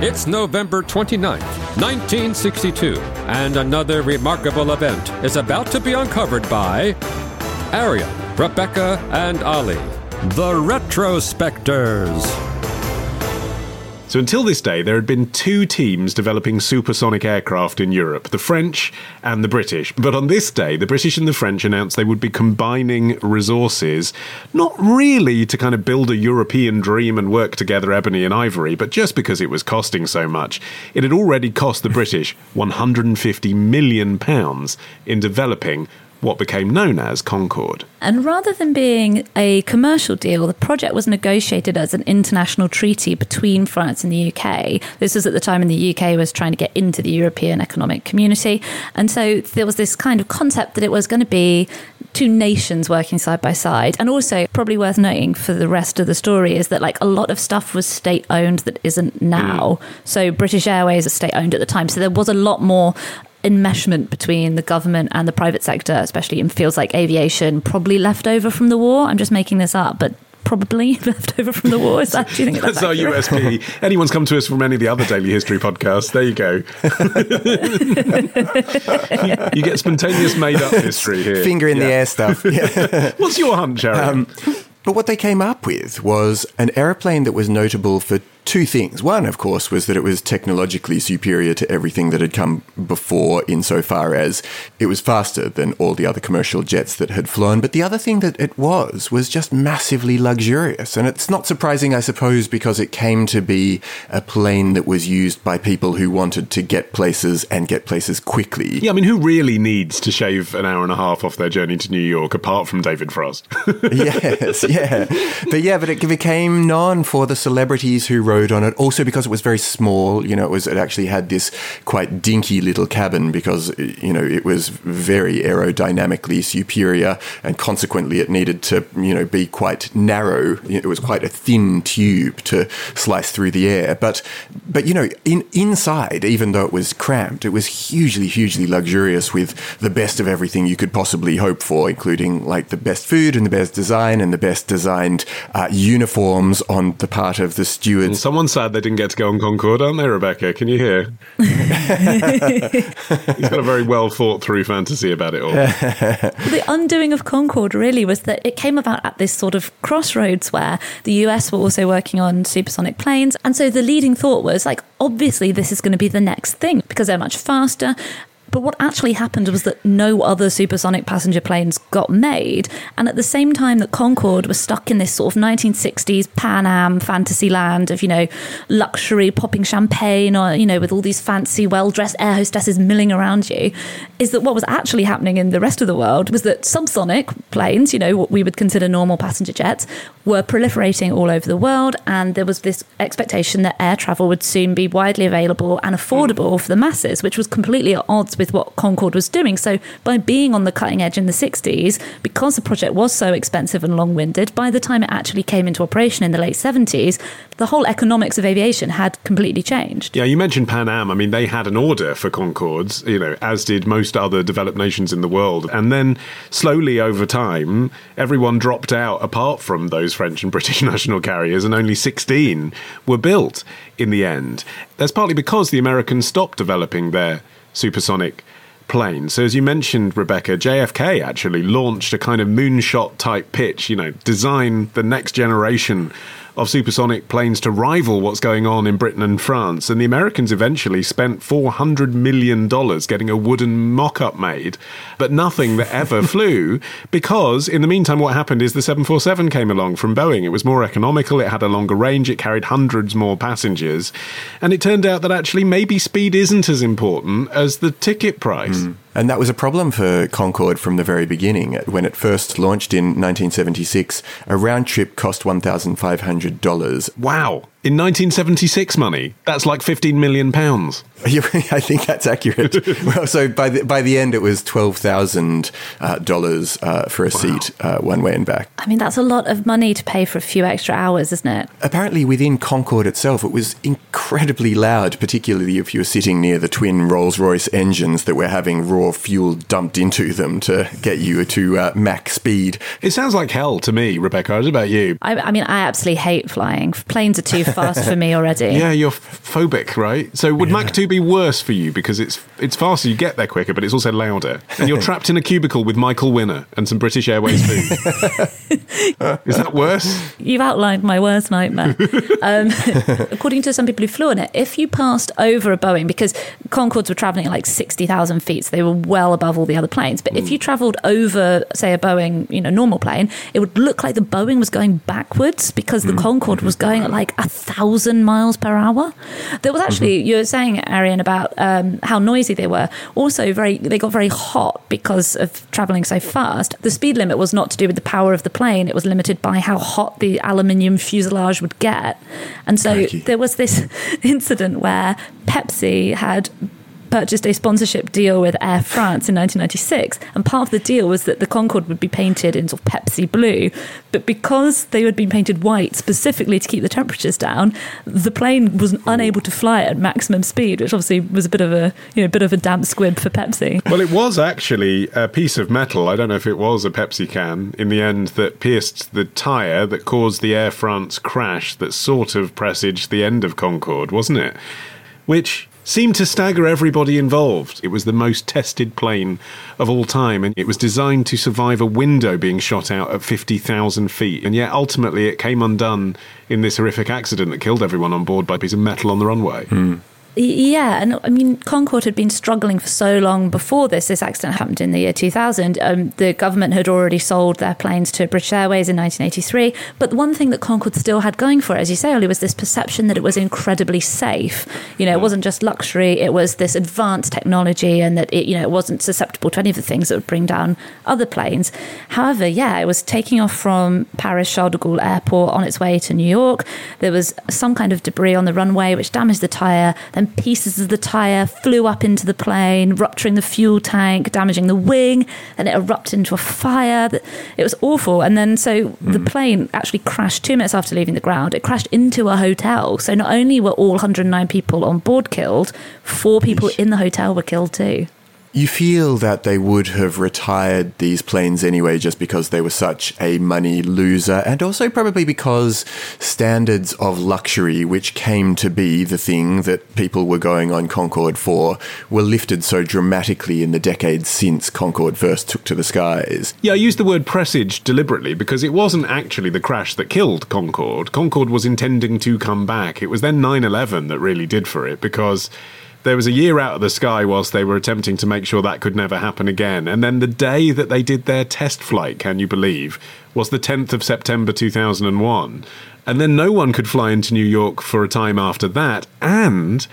It's November 29th, 1962, and another remarkable event is about to be uncovered by Arion, Rebecca, and Olly, the Retrospectors. So until this day, there had been two teams developing supersonic aircraft in Europe, the French and the British. But on this day, the British and the French announced they would be combining resources, not really to kind of build a European dream and work together ebony and ivory, but just because it was costing so much. It had already cost the British 150 million pounds in developing what became known as Concorde. And rather than being a commercial deal, the project was negotiated as an international treaty between France and the UK. This was at the time when the UK was trying to get into the European Economic Community. And so there was this kind of concept that it was going to be two nations working side by side. And also, probably worth noting for the rest of the story is that like a lot of stuff was state owned that isn't mm. now. So British Airways is state owned at the time. So there was a lot more enmeshment between the government and the private sector, especially in fields like aviation, probably left over from the war. I'm just making this up, but probably left over from the war. Is that, do you think That's that's, our? USP. Anyone's come to us from any of the other daily history podcasts. There you go. you, you get spontaneous made up history here. Finger in the air stuff. Yeah. What's your hunch, Arion? Um, but what they came up with was an aeroplane that was notable for two things. One, of course, was that it was technologically superior to everything that had come before, insofar as it was faster than all the other commercial jets that had flown. But the other thing that it was was just massively luxurious. And it's not surprising, I suppose, because it came to be a plane that was used by people who wanted to get places and get places quickly. yeah, I mean, who really needs to shave an hour and a half off their journey to New York apart from David Frost? yes, yeah. But yeah, but it became known for the celebrities who rode on it. Also because it was very small, you know, it was it actually had this quite dinky little cabin because you know, it was very aerodynamically superior and consequently it needed to, you know, be quite narrow. It was quite a thin tube to slice through the air. But but you know, in inside, even though it was cramped, it was hugely hugely luxurious with the best of everything you could possibly hope for, including like the best food and the best design and the best designed uh, uniforms on the part of the stewards. Someone's sad they didn't get to go on Concorde, aren't they, Rebecca? Can you hear? He's got a very well thought through fantasy about it all. the undoing of Concorde really was that it came about at this sort of crossroads where the US were also working on supersonic planes. And so the leading thought was like, obviously, this is going to be the next thing because they're much faster. But what actually happened was that no other supersonic passenger planes got made. And at the same time that Concorde was stuck in this sort of 1960s Pan Am fantasy land of, you know, luxury, popping champagne, or, you know, with all these fancy, well dressed air hostesses milling around you, is that what was actually happening in the rest of the world was that subsonic planes, you know, what we would consider normal passenger jets, were proliferating all over the world. And there was this expectation that air travel would soon be widely available and affordable hmm. for the masses, which was completely at odds with what Concorde was doing. So, by being on the cutting edge in the 60s, because the project was so expensive and long winded, by the time it actually came into operation in the late 70s, the whole economics of aviation had completely changed. Yeah, you mentioned Pan Am. I mean, they had an order for Concordes, you know, as did most other developed nations in the world. And then slowly over time, everyone dropped out apart from those French and British national carriers, and only 16 were built in the end. That's partly because the Americans stopped developing their supersonic plane. So, as you mentioned, Rebecca, JFK actually launched a kind of moonshot type pitch, you know, design the next generation of supersonic planes to rival what's going on in Britain and France. And the Americans eventually spent $400 million getting a wooden mock up made, but nothing that ever flew because, in the meantime, what happened is the 747 came along from Boeing. It was more economical, it had a longer range, it carried hundreds more passengers. And it turned out that actually maybe speed isn't as important as the ticket price. Hmm. And that was a problem for Concorde from the very beginning. When it first launched in 1976, a round trip cost $1,500. Wow. In 1976 money, that's like 15 million pounds. I think that's accurate. well, so by the, by the end, it was 12,000 uh, dollars, uh, for a seat uh, one way and back. I mean, that's a lot of money to pay for a few extra hours, isn't it? Apparently, within Concorde itself, it was incredibly loud, particularly if you were sitting near the twin Rolls Royce engines that were having raw fuel dumped into them to get you to uh, Mach speed. It sounds like hell to me, Rebecca. What about you? I, I mean, I absolutely hate flying. Planes are too fast for me already. Yeah, you're phobic, right? So would Mach 2 be worse for you because it's it's faster, you get there quicker, but it's also louder, and you're trapped in a cubicle with Michael Winner and some British Airways food. Is that worse? You've outlined my worst nightmare. um, according to some people who flew in it, if you passed over a Boeing, because Concordes were traveling at like 60,000 feet, so they were well above all the other planes, but if you traveled over, say, a Boeing, you know, normal plane, it would look like the Boeing was going backwards because the Concorde was going at like a thousand miles per hour. There was actually, you were saying, Arion, about um, how noisy they were. Also, very, they got very hot because of traveling so fast. The speed limit was not to do with the power of the plane; it was limited by how hot the aluminium fuselage would get. And so Crikey. there was this incident where Pepsi had purchased a sponsorship deal with Air France in 1996, and part of the deal was that the Concorde would be painted in sort of Pepsi blue, but because they had been painted white specifically to keep the temperatures down, the plane was unable to fly at maximum speed, which obviously was a bit of a you know bit of a damp squib for Pepsi. Well, it was actually a piece of metal. I don't know if it was a Pepsi can in the end that pierced the tyre that caused the Air France crash that sort of presaged the end of Concorde, wasn't it? Which seemed to stagger everybody involved. It was the most tested plane of all time, and it was designed to survive a window being shot out at 50,000 feet. And yet, ultimately, it came undone in this horrific accident that killed everyone on board by a piece of metal on the runway. Hmm. Yeah, and I mean, Concorde had been struggling for so long before this. This accident happened in the year 2000. Um, the government had already sold their planes to British Airways in 1983. But the one thing that Concorde still had going for it, as you say, Olly, was this perception that it was incredibly safe. You know, it wasn't just luxury; it was this advanced technology, and that it, you know, it wasn't susceptible to any of the things that would bring down other planes. However, yeah, it was taking off from Paris Charles de Gaulle Airport on its way to New York. There was some kind of debris on the runway which damaged the tire. Then pieces of the tire flew up into the plane, rupturing the fuel tank, damaging the wing. and it erupted into a fire. It was awful. And then so the hmm. plane actually crashed two minutes after leaving the ground. It crashed into a hotel. So not only were all 109 people on board killed, four people in the hotel were killed too. You feel that they would have retired these planes anyway just because they were such a money loser, and also probably because standards of luxury, which came to be the thing that people were going on Concorde for, were lifted so dramatically in the decades since Concorde first took to the skies. Yeah, I used the word presage deliberately because it wasn't actually the crash that killed Concorde. Concorde was intending to come back. It was then 9 11 that really did for it because there was a year out of the sky whilst they were attempting to make sure that could never happen again. And then the day that they did their test flight, can you believe, was the 10th of September 2001. And then no one could fly into New York for a time after that. And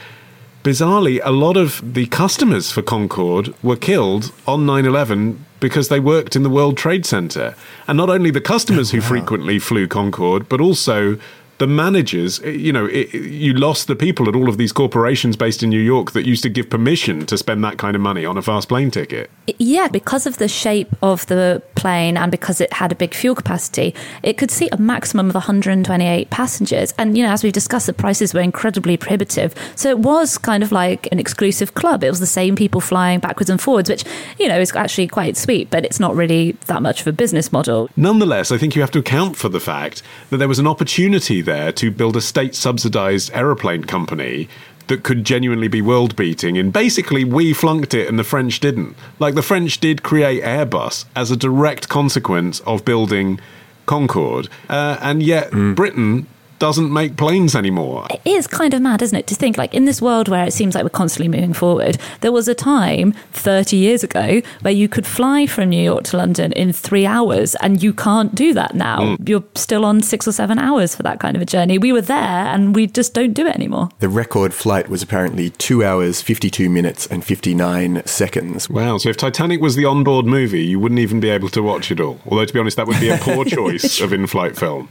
bizarrely, a lot of the customers for Concorde were killed on 9 11 because they worked in the World Trade Center. And not only the customers who frequently flew Concorde, but also the managers. Eh, you know, it, you lost the people at all of these corporations based in New York that used to give permission to spend that kind of money on a fast plane ticket. Yeah, because of the shape of the plane and because it had a big fuel capacity, it could seat a maximum of 128 passengers. And, you know, as we've discussed, the prices were incredibly prohibitive. So it was kind of like an exclusive club. It was the same people flying backwards and forwards, which, you know, is actually quite sweet, but it's not really that much of a business model. Nonetheless, I think you have to account for the fact that there was an opportunity there to build a state subsidized aeroplane company that could genuinely be world beating. And basically, we flunked it and the French didn't. Like, the French did create Airbus as a direct consequence of building Concorde. Uh, and yet, Britain doesn't make planes anymore. It is kind of mad, isn't it, to think like in this world where it seems like we're constantly moving forward, there was a time 30 years ago where you could fly from New York to London in three hours, and you can't do that now. Mm. You're still on six or seven hours for that kind of a journey. We were there, and we just don't do it anymore. The record flight was apparently two hours, 52 minutes, and 59 seconds. Wow, so if Titanic was the onboard movie, you wouldn't even be able to watch it all. Although, to be honest, that would be a poor choice of in flight film.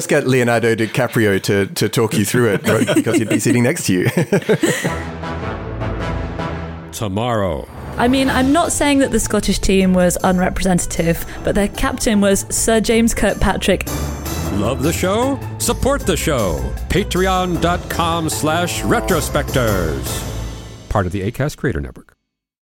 You could just get Leonardo DiCaprio to, to talk you through it because he'd be sitting next to you. Tomorrow. I mean, I'm not saying that the Scottish team was unrepresentative, but their captain was Sir James Kirkpatrick. Love the show? Support the show. Patreon.com slash retrospectors. Part of the ACAST Creator Network.